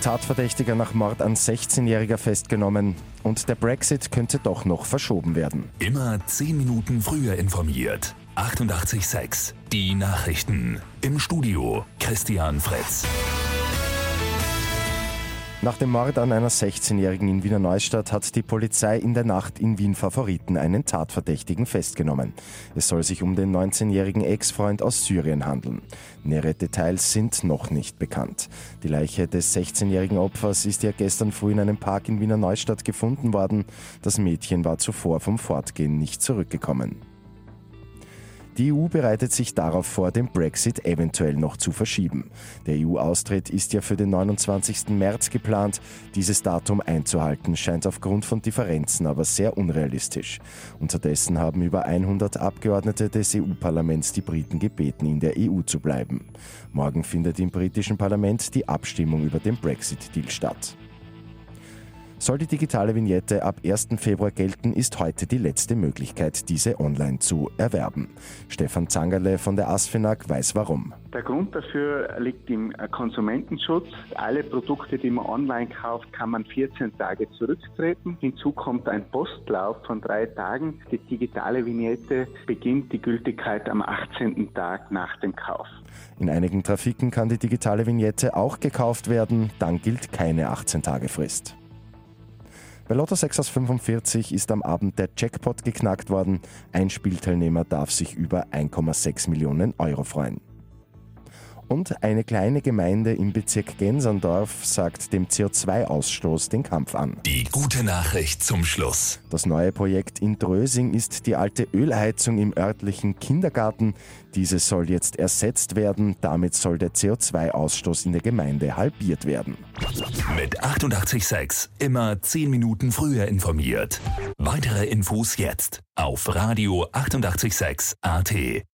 Tatverdächtiger nach Mord an 16-Jähriger festgenommen und der Brexit könnte doch noch verschoben werden. Immer 10 Minuten früher informiert. 88.6 Die Nachrichten. Im Studio Christian Fritz. Nach dem Mord an einer 16-Jährigen in Wiener Neustadt hat die Polizei in der Nacht in Wien Favoriten einen Tatverdächtigen festgenommen. Es soll sich um den 19-jährigen Ex-Freund aus Syrien handeln. Nähere Details sind noch nicht bekannt. Die Leiche des 16-jährigen Opfers ist ja gestern früh in einem Park in Wiener Neustadt gefunden worden. Das Mädchen war zuvor vom Fortgehen nicht zurückgekommen. Die EU bereitet sich darauf vor, den Brexit eventuell noch zu verschieben. Der EU-Austritt ist ja für den 29. März geplant. Dieses Datum einzuhalten scheint aufgrund von Differenzen aber sehr unrealistisch. Unterdessen haben über 100 Abgeordnete des EU-Parlaments die Briten gebeten, in der EU zu bleiben. Morgen findet im britischen Parlament die Abstimmung über den Brexit-Deal statt. Soll die digitale Vignette ab 1. Februar gelten, ist heute die letzte Möglichkeit, diese online zu erwerben. Stefan Zangerle von der ASFINAG weiß warum. Der Grund dafür liegt im Konsumentenschutz. Alle Produkte, die man online kauft, kann man 14 Tage zurücktreten. Hinzu kommt ein Postlauf von drei Tagen. Die digitale Vignette beginnt die Gültigkeit am 18. Tag nach dem Kauf. In einigen Trafiken kann die digitale Vignette auch gekauft werden, dann gilt keine 18 Tage Frist. Bei Lotto 6 aus 45 ist am Abend der Jackpot geknackt worden. Ein Spielteilnehmer darf sich über 1,6 Millionen Euro freuen. Und eine kleine Gemeinde im Bezirk Genserndorf sagt dem CO2-Ausstoß den Kampf an. Die gute Nachricht zum Schluss. Das neue Projekt in Drösing ist die alte Ölheizung im örtlichen Kindergarten. Diese soll jetzt ersetzt werden. Damit soll der CO2-Ausstoß in der Gemeinde halbiert werden. Mit 886 immer 10 Minuten früher informiert. Weitere Infos jetzt auf Radio 886 AT.